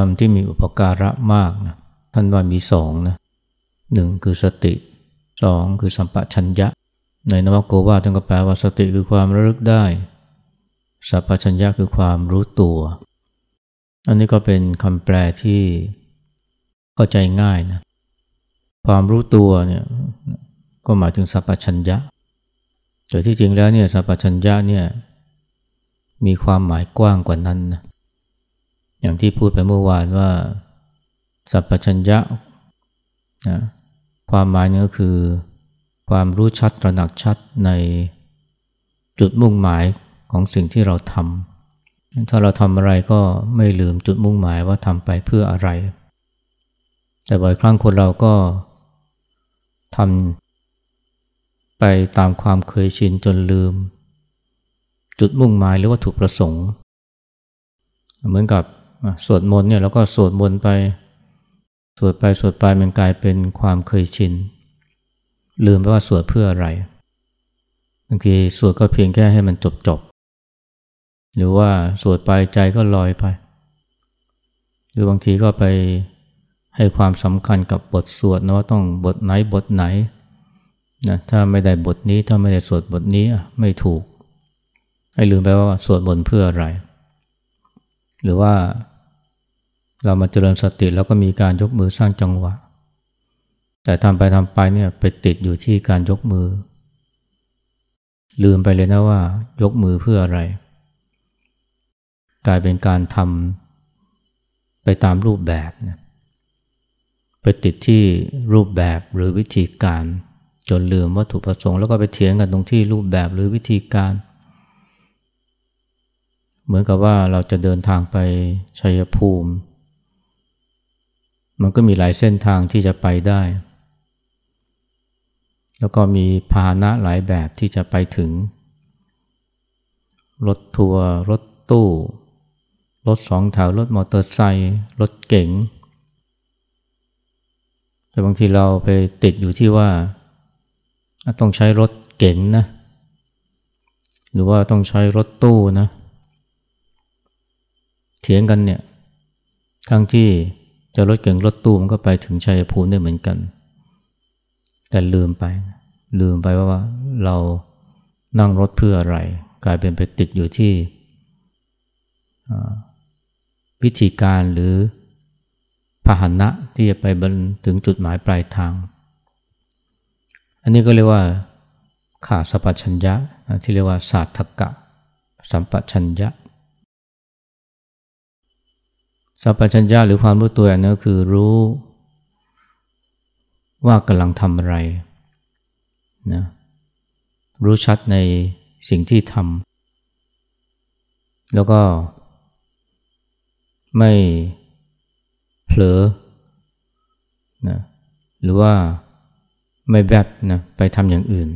รมที่มีอุปการะมากนะท่านว่ามีสองนะหนึ่งคือสติสองคือสัมปชัญญะ ในนวโกวาท่านก็แปลว่าสติคือความระลึกได้สัมปชัญญะคือความรู้ตัว อันนี้ก็เป็นคำแปลที่เข้าใจง่ายนะความรู้ตัวเนี่ยก็หมายถึงสัพชัญญะแต่ที่จริงแล้วเนี่ยสัพชัญญะเนี่ยมีความหมายกว้างกว่านั้นนะ อย่างที่พูดไปเมื่อวานว่า สัพชัญญะนะความหมายนี้ก็คือ ความรู้ชัดตระหนักชัดในจุดมุ่งหมายของสิ่งที่เราทำถ้าเราทำอะไรก็ไม่ลืมจุดมุ่งหมายว่าทำไปเพื่ออะไร แต่บ่อยครั้งคนเราก็ทำไปตามความเคยชินจนลืม จุดมุ่งหมายหรือว่าถูกประสงค์ เหมือนกับ สวดมนต์เนี่ยแล้วก็สวดมนต์ไป สวดไปสวดไปมันกลายเป็นความเคยชิน ลืมไปว่าสวดเพื่ออะไรบางทีสวดก็เพียงแค่ให้มันจบจบหรือว่าสวดไปใจก็ลอยไป หรือบางทีก็ไปให้ความสำคัญกับบทสวดนะว่าต้องบทไหนบทไหนนะถ้าไม่ได้บทนี้ถ้าไม่ได้สวดบทนี้ไม่ถูก ให้ลืมไปว่าสวดบนเพื่ออะไร หรือว่า เรามาเจริญสติแล้วก็มีการยกมือสร้างจังหวะ แต่ทำไปทำไปเนี่ยไปติดอยู่ที่การยกมือ ลืมไปเลยนะว่ายกมือเพื่ออะไร กลายเป็นการทำไปตามรูปแบบนะไปติดที่รูปแบบหรือวิธีการ จนลืมวัตถุประสงค์แล้วก็ไปเถียงกันตรงที่รูปแบบหรือวิธีการ เหมือนกับว่าเราจะเดินทางไปชัยภูมิ มันก็มีหลายเส้นทางที่จะไปได้ แล้วก็มีพาหนะหลายแบบที่จะไปถึง รถทัวร์รถตู้ รถสองแถวรถมอเตอร์ไซค์รถเก๋งแต่บางทีเราไปติดอยู่ที่ว่า ต้องใช้รถเก๋งนะ หรือว่าต้องใช้รถตู้นะ เถียงกันเนี่ย ทั้งที่ จะรถเก่งรถตู้มันก็ไปถึงชัยภูมิได้เหมือนกัน แต่ลืมไป ลืมไปว่าเรานั่งรถเพื่ออะไร กลายเป็นไปติดอยู่ที่วิธีการหรือพาหนะที่จะไปบรรถึงจุดหมายปลายทาง อันนี้ก็เรียกว่าขาดสัพชัญญะที่เรียกว่าศาสตรกะ สัมปชัญญะ สัพพัญญาหรือความรู้ตัวอันนี้ก็คือรู้ว่ากำลังทำอะไรนะรู้ชัดในสิ่งที่ทำแล้วก็ไม่เผลอนะหรือว่าไม่แบบนะไปทำอย่างอื่น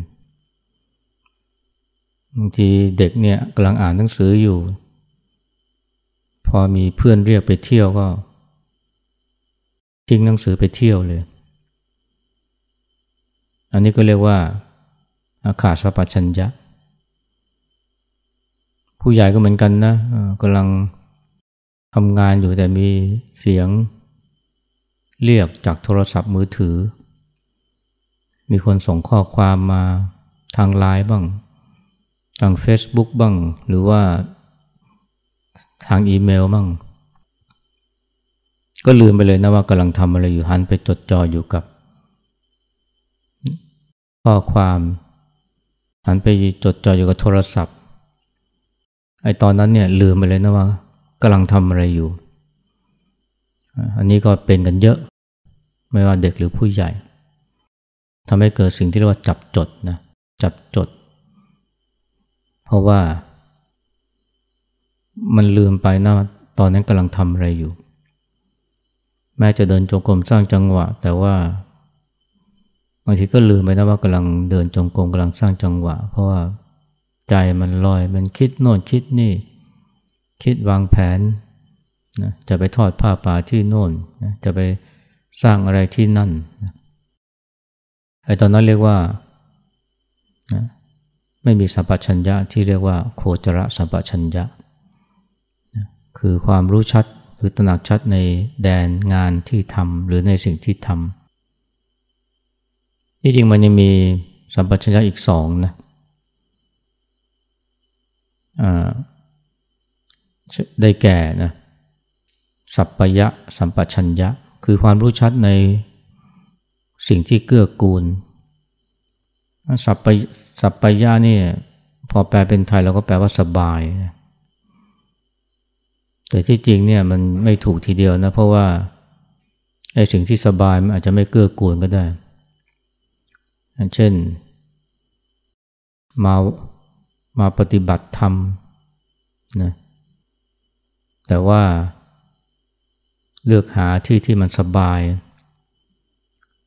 บางทีเด็กเนี่ยกำลังอ่านหนังสืออยู่ อมีเพื่อนเรียกไปเที่ยวก็ ทิ้งหนังสือไปเที่ยวเลย อันนี้ก็เรียกว่า อาขาดสัพชัญญะ ผู้ใหญ่ก็เหมือนกันนะกำลังทำงานอยู่แต่มีเสียง เรียกจากโทรศัพท์มือถือ มีคนส่งข้อความมาทางไลน์บ้าง ทาง Facebook บ้าง หรือว่า ทางอีเมลมั่ง ก็ลืมไปเลยนะว่ากำลังทำอะไรอยู่หันไปจดจ่ออยู่กับ ข้อความหันไปจดจ่ออยู่กับโทรศัพท์ไอตอนนั้นเนี่ยลืมไปเลยนะว่ากำลังทำอะไรอยู่ อันนี้ก็เป็นกันเยอะ ไม่ว่าเด็กหรือผู้ใหญ่ทำให้เกิดสิ่งที่เรียกว่าจับจดนะจับจด เพราะว่า มันลืมไปนะตอนนั้นกำลังทำอะไรอยู่ แม้จะเดินจงกรมสร้างจังหวะ แต่ว่าบางทีก็ลืมไปนะว่ากำลังเดินจงกรมกำลังสร้างจังหวะ เพราะว่าใจมันลอยมันคิดโน่นคิดนี่ คิดวางแผนนะจะไปทอดผ้าป่าที่โน่นนะจะไปสร้างอะไรที่นั่นนะไอ้ตอนนั้นเรียกว่านะไม่มีสัพพัญญะที่เรียกว่าโคจรสัพพัญญะ คือความรู้ชัดหรือตระหนักชัดในแดนงานที่ทำหรือในสิ่งที่ทำที่จริงมันยังมีสัมปชัญญะอีกสองนะได้แก่นะสัพพยะสัมปชัญญะ คือความรู้ชัดในสิ่งที่เกื้อกูลสัพพสัพพยะนี่พอแปลเป็นไทยเราก็แปลว่าสบาย แต่ที่จริงเนี่ยมันไม่ถูกทีเดียวนะ เพราะว่าไอ้สิ่งที่สบายมันอาจจะไม่เกื้อกูลก็ได้เช่น มามาปฏิบัติธรรมนะแต่ว่าเลือกหาที่ที่มันสบาย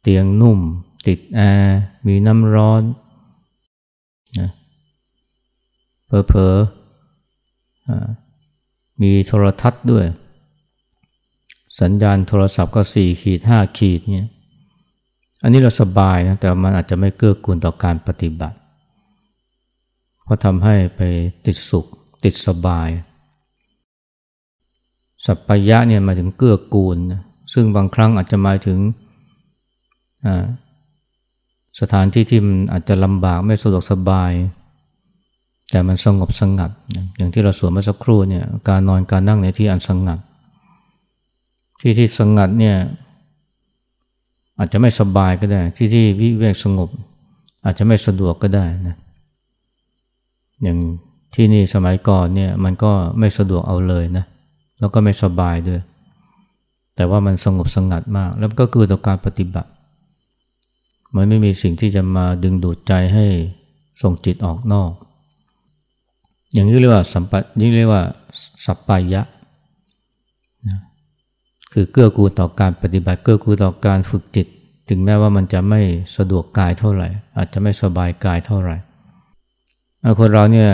เตียงนุ่ม ติดแอร์มีน้ำร้อนนะเพอๆ มีโทรทัศน์ด้วย สัญญาณโทรศัพท์ก็สี่ขีดห้าขีดเนี่ยอันนี้เราสบายนะแต่มันอาจจะไม่เกื้อกูลต่อการปฏิบัติเพราะทำให้ไปติดสุข ติดสบาย สัพพยะเนี่ยมาถึงเกื้อกูลนะซึ่งบางครั้งอาจจะหมายถึงสถานที่ที่มันอาจจะลำบากไม่สะดวกสบาย แต่มันสงบสงัดอย่างที่เราสวดเมื่อสักครู่เนี่ยการนอนการนั่งในที่อันสงัด ที่ที่สงัดเนี่ยอาจจะไม่สบายก็ได้ ที่ที่วิเวกสงบ อาจจะไม่สะดวกก็ได้นะอย่างที่นี่สมัยก่อนเนี่ยมันก็ไม่สะดวกเอาเลยนะแล้วก็ไม่สบายด้วย แต่ว่ามันสงบสงัดมาก แล้วก็คือต่อการปฏิบัติ มันไม่มีสิ่งที่จะมาดึงดูดใจให้ส่งจิตออกนอก อย่างนี้เรียกว่าสัมปันี่เรียกว่าสัปปายะนะคือเกื้อกูลต่อการปฏิบัติเกื้อกูลต่อการฝึกจิต ถึงแม้ว่ามันจะไม่สะดวกกายเท่าไหร่ อาจจะไม่สบายกายเท่าไหร่คนเราเนี่ย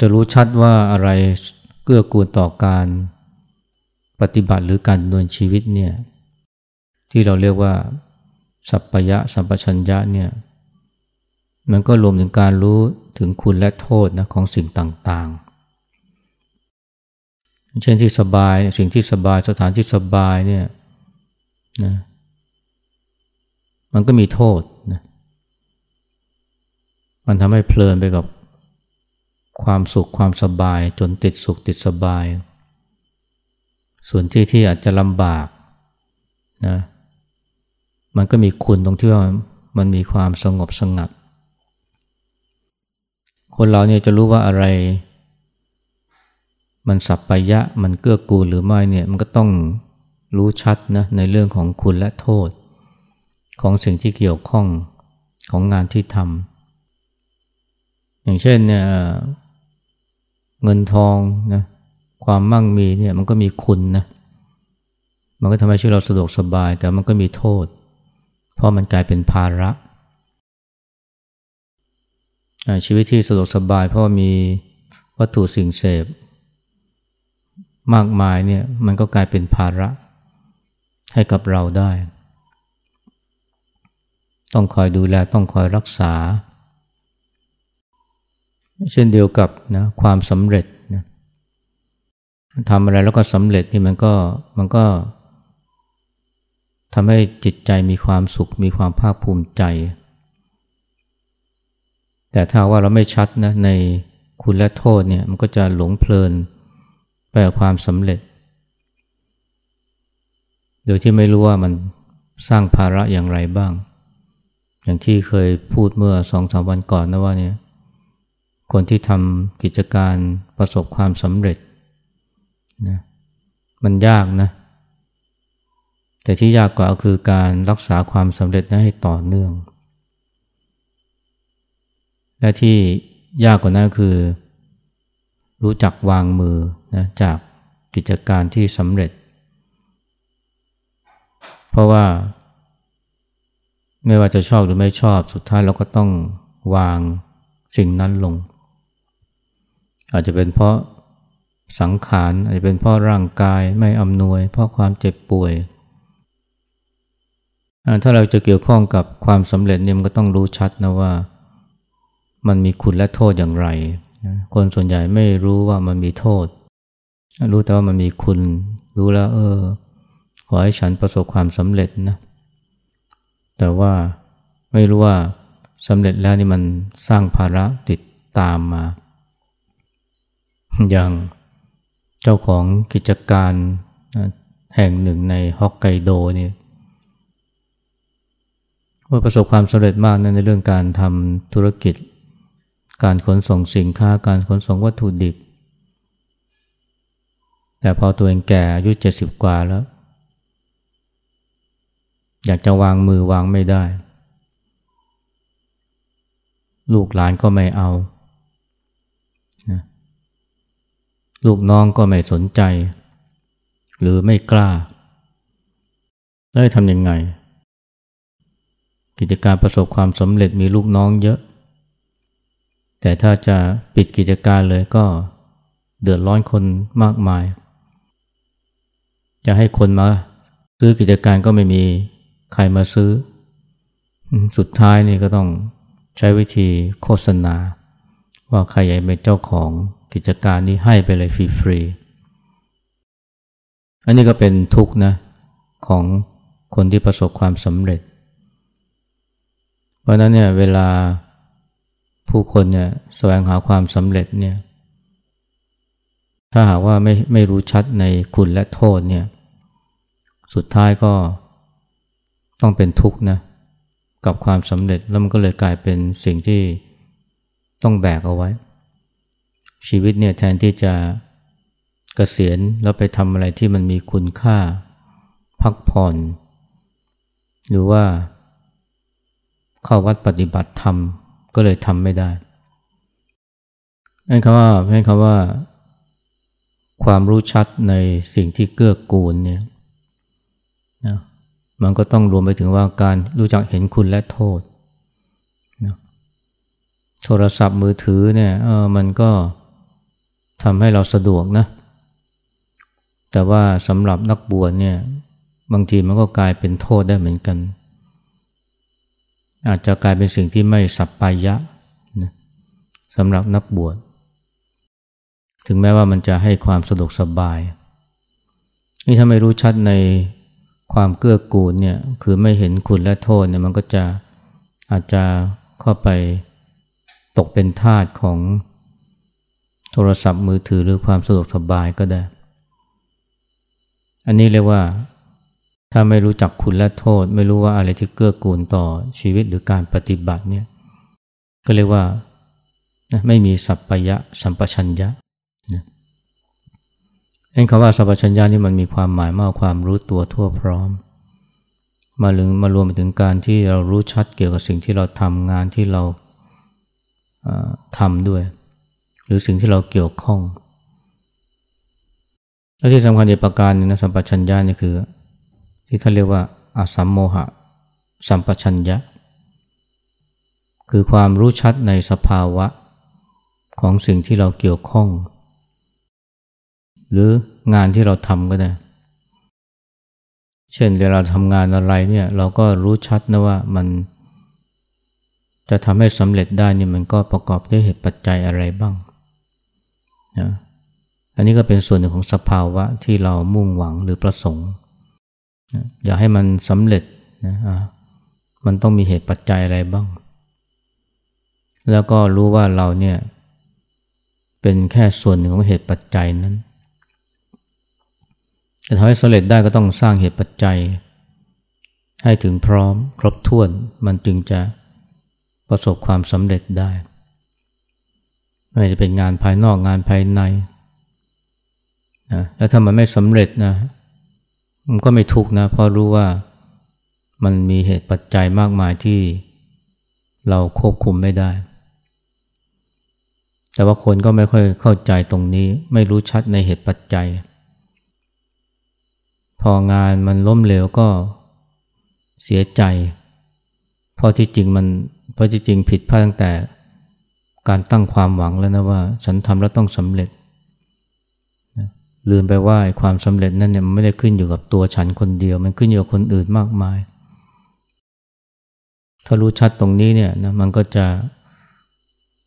จะรู้ชัดว่าอะไรเกื้อกูลต่อการปฏิบัติหรือการดำเนินชีวิตเนี่ยที่เราเรียกว่าสัพพยะสัมปชัญญะเนี่ย มันก็รวมถึงการรู้ถึงคุณและโทษนะของสิ่งต่างๆ เช่นที่สบายสิ่งที่สบายสถานที่สบายเนี่ยนะมันก็มีโทษนะมันทำให้เพลินไปกับความสุขความสบายจนติดสุขติดสบาย ส่วนที่ที่อาจจะลำบากนะมันก็มีคุณตรงที่ว่ามันมีความสงบสงัด คนเราเนี่ยจะรู้ว่าอะไร มันสับปยะมันเกื้อกูลหรือไม่เนี่ยมันก็ต้องรู้ชัดนะในเรื่องของคุณและโทษ ของสิ่งที่เกี่ยวข้องของงานที่ทำอย่างเช่นเนี่ยเงินทองนะความมั่งมีเนี่ยมันก็มีคุณนะมันก็ทำให้ชีวิตเราสะดวกสบายแต่มันก็มีโทษ เพราะมันกลายเป็นภาระ ชีวิตที่สะดวกสบายเพราะมีวัตถุสิ่งเสพ มากมายเนี่ยมันก็กลายเป็นภาระให้กับเราได้ ต้องคอยดูแลต้องคอยรักษา เช่นเดียวกับนะความสำเร็จนะทำอะไรแล้วก็สำเร็จนี่มันก็มันก็ทำให้จิตใจมีความสุขมีความภาคภูมิใจ แต่ถ้าว่าเราไม่ชัดนะในคุณและโทษเนี่ยมันก็จะหลงเพลินไปกับความสำเร็จ โดยที่ไม่รู้ว่ามันสร้างภาระอย่างไรบ้าง อย่างที่เคยพูดเมื่อสองสามวันก่อนนะว่าเนี่ยคนที่ทำกิจการประสบความสำเร็จนะมันยากนะ แต่ที่ยากกว่าคือการรักษาความสำเร็จนั้นให้ต่อเนื่อง และที่ยากกว่านั้นคือ รู้จักวางมือนะจากกิจการที่สำเร็จ เพราะว่า ไม่ว่าจะชอบหรือไม่ชอบสุดท้ายเราก็ต้องวางสิ่งนั้นลง อาจจะเป็นเพราะสังขารอาจจะเป็นเพราะร่างกายไม่อำนวย เพราะความเจ็บป่วย ถ้าเราจะเกี่ยวข้องกับความสำเร็จเนี่ยมันก็ต้องรู้ชัดนะว่า มันมีคุณและโทษอย่างไร คนส่วนใหญ่ไม่รู้ว่ามันมีโทษ รู้แต่ว่ามันมีคุณ รู้แล้ว เออ ขอให้ฉันประสบความสำเร็จนะ แต่ว่าไม่รู้ว่าสำเร็จแล้วนี่มันสร้างภาระติดตามมา อย่างเจ้าของกิจการแห่งหนึ่งในฮอกไกโดเนี่ยว่าประสบความสำเร็จมากในเรื่องการทำธุรกิจ การขนส่งสินค้าการขนส่งวัตถุดิบ แต่พอตัวเองแก่อายุเจ็ดสิบกว่าแล้ว อยากจะวางมือวางไม่ได้ ลูกหลานก็ไม่เอานะลูกน้องก็ไม่สนใจ หรือไม่กล้าแล้ทำยังไง กิจการประสบความสำเร็จมีลูกน้องเยอะ แต่ถ้าจะปิดกิจการเลยก็เดือดร้อนคนมากมาย จะให้คนมาซื้อกิจการก็ไม่มีใครมาซื้อ สุดท้ายนี่ก็ต้องใช้วิธีโฆษณา ว่าใครอยากเป็นเจ้าของกิจการนี้ให้ไปเลยฟรีๆอันนี้ก็เป็นทุกข์นะของคนที่ประสบความสำเร็จ เพราะนั้นเนี่ยเวลา ผู้คนเนี่ยแสวงหาความสำเร็จเนี่ยถ้าหากว่าไม่ไม่รู้ชัดในคุณและโทษเนี่ยสุดท้ายก็ต้องเป็นทุกข์นะกับความสำเร็จแล้วมันก็เลยกลายเป็นสิ่งที่ต้องแบกเอาไว้ ชีวิตเนี่ยแทนที่จะกะเกษียณแล้วไปทำอะไรที่มันมีคุณค่า พักผ่อน หรือว่าเข้าวัดปฏิบัติธรรม ก็เลยทำไม่ได้นั่นคำว่านั่นคำว่า ความรู้ชัดในสิ่งที่เกื้อกูลเนี่ยนะมันก็ต้องรวมไปถึงว่าการรู้จักเห็นคุณและโทษนะโทรศัพท์มือถือเนี่ยเออมันก็ทำให้เราสะดวกนะ แต่ว่าสำหรับนักบวชเนี่ย บางทีมันก็กลายเป็นโทษได้เหมือนกัน อาจจะกลายเป็นสิ่งที่ไม่สัปปายะนะสำหรับนักบวช ถึงแม้ว่ามันจะให้ความสะดวกสบาย นี่ถ้าไม่รู้ชัดในความเกื้อกูลเนี่ยคือไม่เห็นคุณและโทษเนี่ยมันก็จะอาจจะเข้าไปตกเป็นทาสของโทรศัพท์มือถือหรือความสะดวกสบายก็ได้ อันนี้เรียกว่า ถ้าไม่รู้จักคุณและโทษ ไม่รู้ว่าอะไรที่เกื้อกูลต่อชีวิตหรือการปฏิบัติเนี่ยก็เรียกว่าไม่มีสัพพยะสัมปชัญญะนะเองคำว่าสัพชัญญะนี่มันมีความหมายมากความรู้ตัวทั่วพร้อม มาถึงมารวมไปถึงการที่เรารู้ชัดเกี่ยวกับสิ่งที่เราทำงานที่เราทำด้วย หรือสิ่งที่เราเกี่ยวข้องและที่สำคัญอีกประการนึงนะสัมปชัญญะนี่คือ ที่ท่านเรียกว่าอาสัมโมหะ สัมปชัญญะ คือความรู้ชัดในสภาวะของสิ่งที่เราเกี่ยวข้อง หรืองานที่เราทำก็ได้ เช่นเวลาทำงานอะไรเนี่ยเราก็รู้ชัดนะว่ามันจะทำให้สำเร็จได้นี่มันก็ประกอบด้วยเหตุปัจจัยอะไรบ้างนะอันนี้ก็เป็นส่วนหนึ่งของสภาวะที่เรามุ่งหวังหรือประสงค์ อยากให้มันสำเร็จนะมันต้องมีเหตุปัจจัยอะไรบ้าง แล้วก็รู้ว่าเราเนี่ยเป็นแค่ส่วนหนึ่งของเหตุปัจจัยนั้นจะทำให้สำเร็จได้ก็ต้องสร้างเหตุปัจจัย ให้ถึงพร้อมครบถ้วนมันจึงจะประสบความสำเร็จได้ ไม่จะเป็นงานภายนอกงานภายในนะแล้วถ้ามันไม่สำเร็จนะ มันก็ไม่ทุกนะเพราะรู้ว่ามันมีเหตุปัจจัยมากมายที่เราควบคุมไม่ได้ แต่ว่าคนก็ไม่ค่อยเข้าใจตรงนี้ ไม่รู้ชัดในเหตุปัจจัย พองานมันล้มเหลวก็เสียใจ เพราะที่จริงมันเพราะที่จริงผิดพลาดตั้งแต่การตั้งความหวังแล้วนะว่า ฉันทำแล้วต้องสำเร็จ ลืมไปว่าความสำเร็จนั้นเนี่ยมันไม่ได้ขึ้นอยู่กับตัวฉันคนเดียว มันขึ้นอยู่กับคนอื่นมากมาย ถ้ารู้ชัดตรงนี้เนี่ยนะมันก็จะ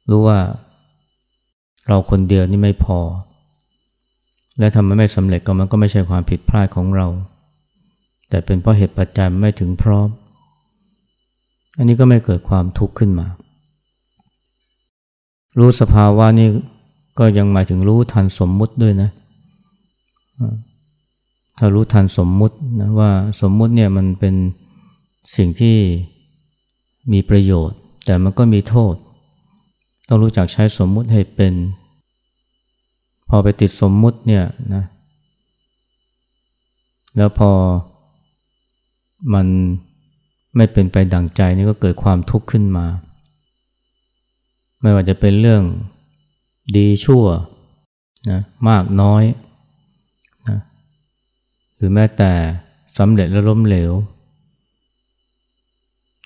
รู้ว่า เราคนเดียวนี่ไม่พอ และทำไมไม่สำเร็จก็มันก็ไม่ใช่ความผิดพลาดของเรา แต่เป็นเพราะเหตุปัจจัยไม่ถึงพร้อม อันนี้ก็ไม่เกิดความทุกข์ขึ้นมา รู้สภาวะนี่ก็ยังหมายถึงรู้ทันสมมุติด้วยนะ ถ้ารู้ทันสมมุตินะว่าสมมุติเนี่ยมันเป็นสิ่งที่มีประโยชน์ แต่มันก็มีโทษ ต้องรู้จักใช้สมมุติให้เป็น พอไปติดสมมุติเนี่ยนะแล้วพอมันไม่เป็นไปดั่งใจนี่ก็เกิดความทุกข์ขึ้นมา ไม่ว่าจะเป็นเรื่องดีชั่วนะมากน้อย หรือแม้แต่สำเร็จและล้มเหลว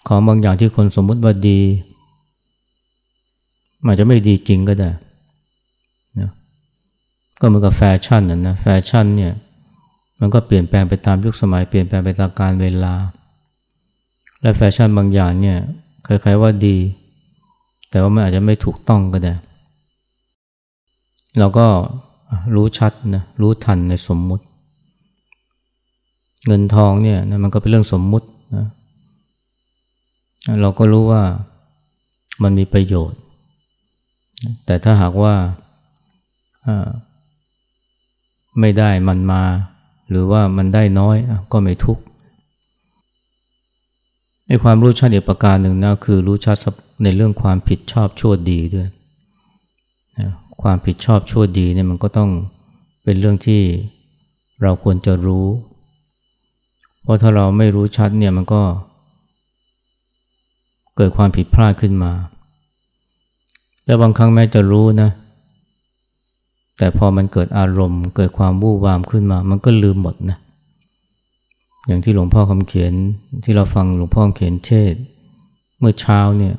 ของบางอย่างที่คนสมมติว่าดีอาจจะไม่ดีจริงก็ได้นะก็เหมือนกับแฟชั่นนะนะแฟชั่นเนี่ยมันก็เปลี่ยนแปลงไปตามยุคสมัยเปลี่ยนแปลงไปตามกาลเวลา และแฟชั่นบางอย่างเนี่ยใครๆว่าดี แต่ว่ามันอาจจะไม่ถูกต้องก็ได้เราก็รู้ชัดนะรู้ทันในสมมุติ เงินทองเนี่ยนะมันก็เป็นเรื่องสมมุตินะเราก็รู้ว่ามันมีประโยชน์ แต่ถ้าหากว่าไม่ได้มันมา หรือว่ามันได้น้อยก็ไม่ทุกข์ในความรู้ชัดอีกประการหนึ่งนะคือรู้ชัดในเรื่องความผิดชอบชั่วดีด้วยความผิดชอบชั่วดีเนี่ยมันก็ต้องเป็นเรื่องที่เราควรจะรู้ เพราะถ้าเราไม่รู้ชัดเนี่ยมันก็ เกิดความผิดพลาดขึ้นมา แล้วบางครั้งแม้จะรู้นะ แต่พอมันเกิดอารมณ์ เกิดความวู่วามขึ้นมา มันก็ลืมหมดนะ อย่างที่หลวงพ่อคำเขียนที่เราฟังหลวงพ่อเขียนเทศเมื่อเช้าเนี่ย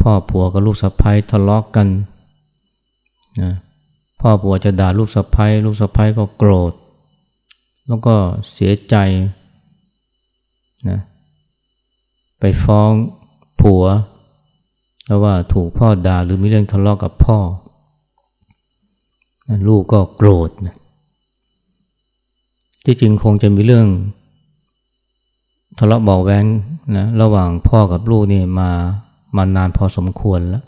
พ่อผัวกับลูกสะใภ้ทะเลาะกกันนะพ่อผัวจะด่าลูกสะใภ้ลูกสะใภ้ก็โกรธ แล้วก็เสียใจนะไปฟ้องผัวแล้วว่าถูกพ่อด่าหรือมีเรื่องทะเลาะกกับพ่อ ลูกก็โกรธนะที่จริงคงจะมีเรื่อง ทะเลาะเบาแวงนะระหว่างพ่อกับลูกนี่มามานานพอสมควรแล้ว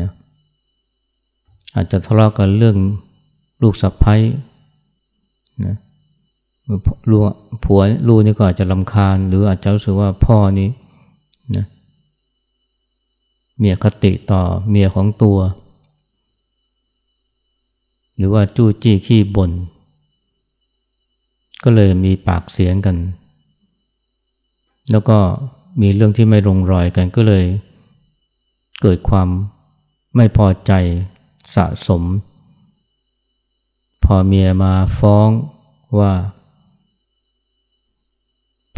นะอาจจะทะเลาะกันเรื่องลูกสะพ้าย นะลูกผัวลูกนี่ก็อาจจะลำคาญ หรืออาจจะรู้สึกว่าพ่อนี้นะเมียคติต่อเมียของตัว หรือว่าจู้จี้ขี้บน่นก็เลยมีปากเสียงกัน แล้วก็มีเรื่องที่ไม่ลงรอยกันก็เลย เกิดความไม่พอใจสะสม อเมียมาฟ้องว่า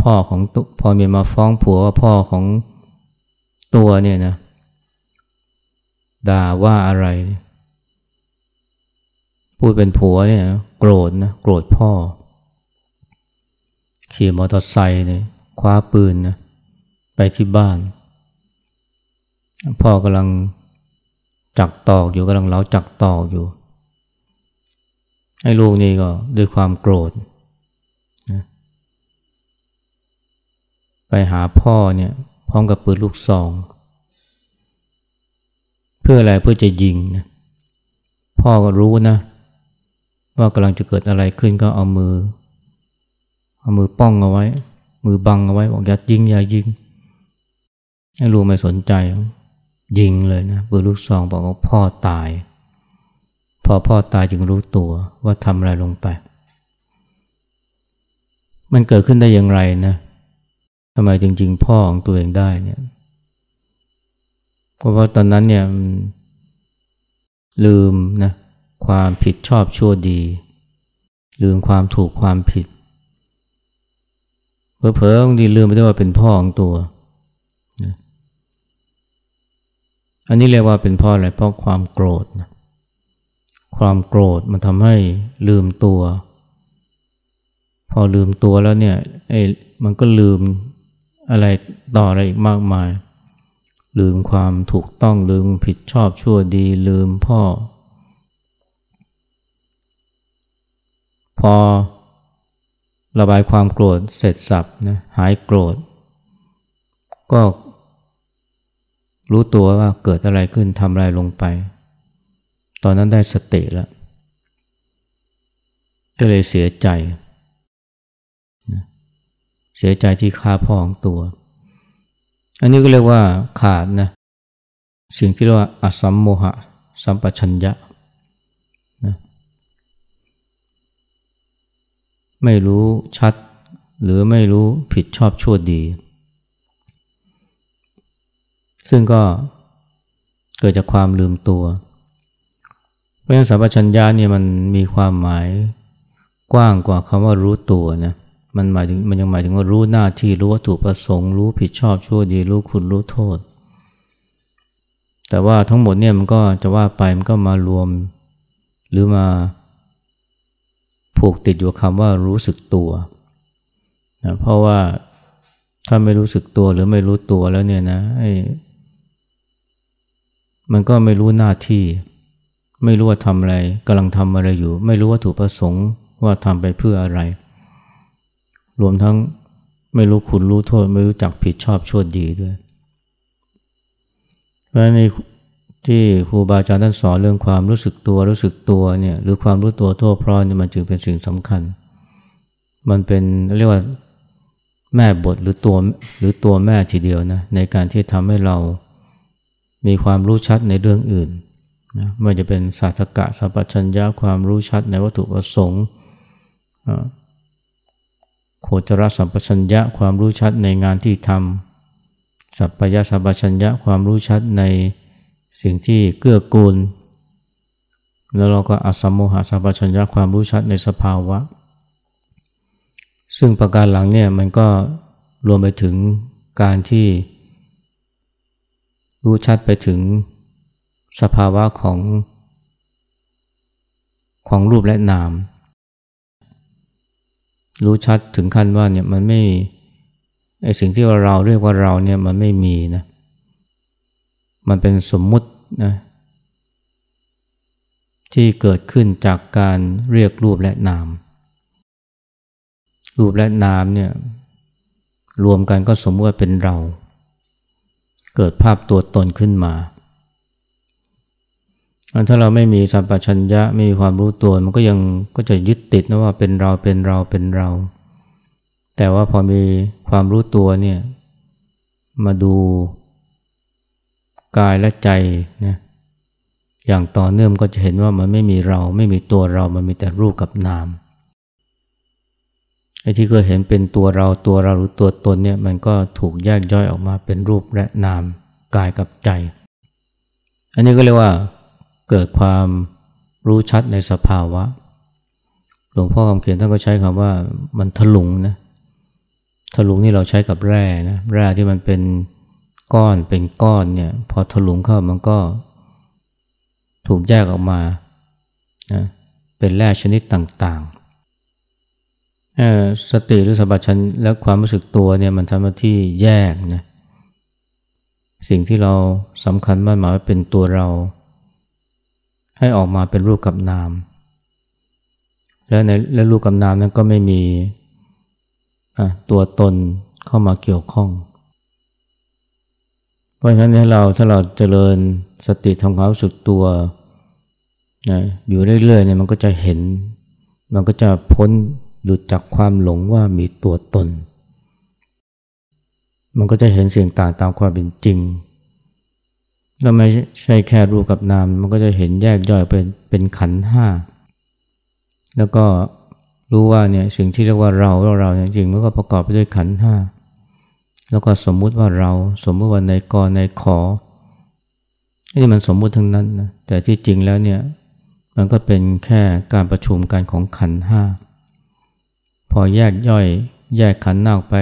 พ่อของตุพอเมียมาฟ้องผัวว่าพ่อของตัวเนี่ยนะ ด่าว่าอะไร พูดเป็นผัวเนี่ยโกรธนะโกรธพ่อ ขี่มอเตอร์ไซค์เนี่ยคว้าปืนนะไปที่บ้าน พ่อกำลังจักตอกอยู่กำลังเล้าจักตอกอยู่ ให้ลูกนี่ก็ด้วยความโกรธนะไปหาพ่อเนี่ยพร้อมกับปืนลูกซอง เพื่ออะไรเพื่อจะยิงนะพ่อก็รู้นะ ว่ากำลังจะเกิดอะไรขึ้นก็เอามือ เอามือป้องเอาไว้ มือบังเอาไว้บอกอย่ายิงอย่ายิงให้ลูกไม่สนใจ ยิงเลยนะปืนลูกซองบอกว่าพ่อตาย พอพ่อตายจึงรู้ตัวว่าทำอะไรลงไป มันเกิดขึ้นได้อย่างไรนะทำไมจริง ๆ พ่อของตัวเองได้เนี่ยเพราะว่าตอนนั้นเนี่ยลืมนะความผิดชอบชั่วดี ลืมความถูกความผิดเผลอๆบางทีลืมไปได้ว่าเป็นพ่อของตัวอันนี้เรียกว่าเป็นพราะอะไรเพราะความโกรธนะ ความโกรธมันทำให้ลืมตัว พอลืมตัวแล้วเนี่ยไอ้มันก็ลืมอะไรต่ออะไรอีกมากมาย ลืมความถูกต้องลืมผิดชอบชั่วดีลืมพ่อ พอระบายความโกรธเสร็จสับนะหายโกรธ ก็รู้ตัวว่าเกิดอะไรขึ้นทำอะไรลงไป ตอนนั้นได้สติแล้ว ก็เลยเสียใจ เสียใจที่ฆ่าพ่อของตัว อันนี้ก็เรียกว่าขาดนะสิ่งที่เรียกว่าอสัมโมหะ สัมปชัญญะนะไม่รู้ชัด หรือไม่รู้ผิดชอบชั่วดี ซึ่งก็เกิดจากความลืมตัว เพราะฉะนั้นสัมปชัญญะเนี่ยมันมีความหมายกว้างกว่าคำว่ารู้ตัวนะมันหมายถึงมันยังหมายถึงว่ารู้หน้าที่รู้วัตถุประสงค์รู้ผิดชอบชั่วดีรู้คุณรู้โทษ แต่ว่าทั้งหมดเนี่ยมันก็จะว่าไปมันก็มารวม หรือมาผูกติดอยู่คำว่ารู้สึกตัวนะเพราะว่าถ้าไม่รู้สึกตัวหรือไม่รู้ตัวแล้วเนี่ยนะมันก็ไม่รู้หน้าที่ ไม่รู้ว่าทำอะไรกำลังทำอะไรอยู่ ไม่รู้ว่าถูกประสงค์ว่าทำไปเพื่ออะไร รวมทั้งไม่รู้คุณรู้โทษ ไม่รู้จักผิดชอบชั่วดีด้วยเพราะในที่ครูบาอาจารย์ท่านสอนเรื่องความรู้สึกตัวรู้สึกตัวเนี่ยหรือความรู้ตัวทั่วพร้อมเนี่ยมันจึงเป็นสิ่งสำคัญ มันเป็นเรียกว่าแม่บทหรือตัวหรือตัวแม่ทีเดียวนะในการที่ทำให้เรามีความรู้ชัดในเรื่องอื่น นะไม่ว่าจะเป็นศาสตกะสัพพัญญาความรู้ชัดในวัตถุประสงค์โคจรสัมปชัญญะความรู้ชัดในงานที่ทำสัพพยาสัพชัญญะความรู้ชัดในสิ่งที่เกื้อกูล แล้วเราก็อสัมโมหะสัพชัญญะความรู้ชัดในสภาวะ ซึ่งประการหลังเนี่ยมันก็รวมไปถึงการที่รู้ชัดไปถึง สภาวะของ ของรูปและนาม รู้ชัดถึงขั้นว่าเนี่ยมันไม่ไอสิ่งที่เราเรียกว่าเราเนี่ยมันไม่มีนะมันเป็นสมมุตินะที่เกิดขึ้นจากการเรียกรูปและนาม รูปและนามเนี่ยรวมกันก็สมมติว่าเป็นเรา เกิดภาพตัวตนขึ้นมา ถ้าเราไม่มีสัมปชัญญะไม่มีความรู้ตัวมันก็ยังก็จะยึดติดนะว่าเป็นเราเป็นเราเป็นเรา แต่ว่าพอมีความรู้ตัวเนี่ยมาดูกายและใจนะอย่างต่อเนื่องก็จะเห็นว่ามันไม่มีเราไม่มีตัวเรามันมีแต่รูปกับนามไอ้ที่เคยเห็นเป็นตัวเราตัวเราหรือตัวตนเนี่ยมันก็ถูกแยกย่อยออกมาเป็นรูปและนามกายกับใจ อันนี้ก็เรียกว่า เกิดความรู้ชัดในสภาวะ หลวงพ่อคำเขียนท่านก็ใช้คำว่ามันถลุงนะถลุงนี่เราใช้กับแร่นะแร่ที่มันเป็นก้อนเป็นก้อนเนี่ย พอถลุงเข้ามันก็ถูกแยกออกมานะเป็นแร่ชนิดต่างๆ สติหรือสัมปชัญและความรู้สึกตัวเนี่ยมันทำหน้าที่แยกนะสิ่งที่เราสำคัญมากหมายว่าเป็นตัวเรา ให้ออกมาเป็นรูปกับนาม และในและรูปกับนามนั้นก็ไม่มีตัวตนเข้ามาเกี่ยวข้อง เพราะฉะนั้นให้เราถ้าเราเจริญสติทำความรู้สึกตัวนะอยู่เรื่อยๆเนี่ยมันก็จะเห็น มันก็จะพ้นหลุดจากความหลงว่ามีตัวตน มันก็จะเห็นสิ่งต่างตามความเป็นจริง แล้วไม่ใช่แค่รูปกับนาม มันก็จะเห็นแยกย่อยเป็นเป็นขันห้า แล้วก็รู้ว่าเนี่ยสิ่งที่เรียกว่าเราเราเราจริงมันก็ประกอบไปด้วยขันห้า แล้วก็สมมุติว่าเรา สมมุติว่าในกรในขอ นี่มันสมมุติทั้งนั้นนะ แต่ที่จริงแล้วเนี่ยมันก็เป็นแค่การประชุมกันของขันห้า พอแยกย่อยแยกขันนอกไป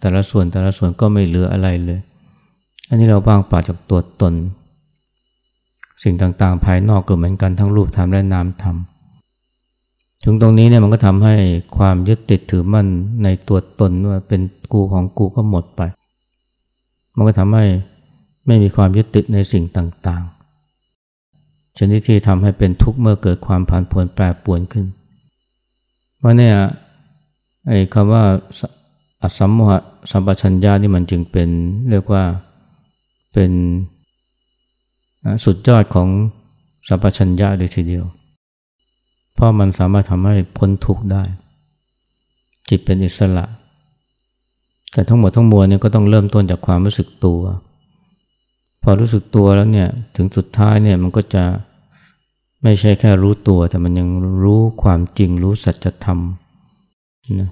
แต่ละส่วนแต่ละส่วนก็ไม่เหลืออะไรเลย อันนี้เราบ้างปราจากตัวตน สิ่งต่างๆ ภายนอกก็เหมือนกันทั้งรูปธรรมและนามธรรมถึงตรงนี้เนี่ยมันก็ทำให้ความยึดติดถือมั่นในตัวตนว่าเป็นกูของกูก็หมดไป มันก็ทำให้ไม่มีความยึดติดในสิ่งต่างๆ ชนิดที่ทำให้เป็นทุกข์เมื่อเกิดความผันผวนแปรปรวนขึ้นเพราะเนี่ยไอ้คำว่าอสัมมหสัมปชัญญะนี่มันจึงเป็นเรียกว่าเป็น สุดยอดของสัมปชัญญะเลยทีเดียว เพราะมันสามารถทำให้พ้นทุกข์ได้ จิตเป็นอิสระ แต่ทั้งหมดทั้งมวลเนี่ยก็ต้องเริ่มต้นจากความรู้สึกตัว พอรู้สึกตัวแล้วเนี่ยถึงสุดท้ายเนี่ยมันก็จะไม่ใช่แค่รู้ตัว แต่มันยังรู้ความจริงรู้สัจธรรมนะ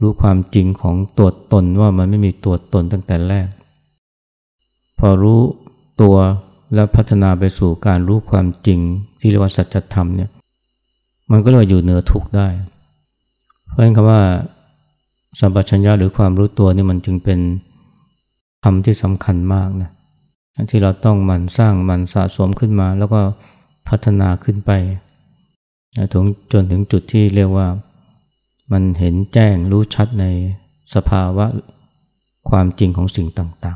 รู้ความจริงของตัวตนว่ามันไม่มีตัวตนตั้งแต่แรก พอรู้ตัว แล้วพัฒนาไปสู่การรู้ความจริงที่เรียกว่าสัจธรรมเนี่ยมันก็เลยอยู่เหนือทุกข์ได้ เพราะฉะนั้นคำว่าสัมปชัญญะหรือความรู้ตัวนี่มันจึงเป็นคำที่สำคัญมากนะที่เราต้องมันสร้างมันสะสมขึ้นมา แล้วก็พัฒนาขึ้นไปถึงจนถึงจุดที่เรียกว่ามันเห็นแจ้งรู้ชัดในสภาวะความจริงของสิ่งต่าง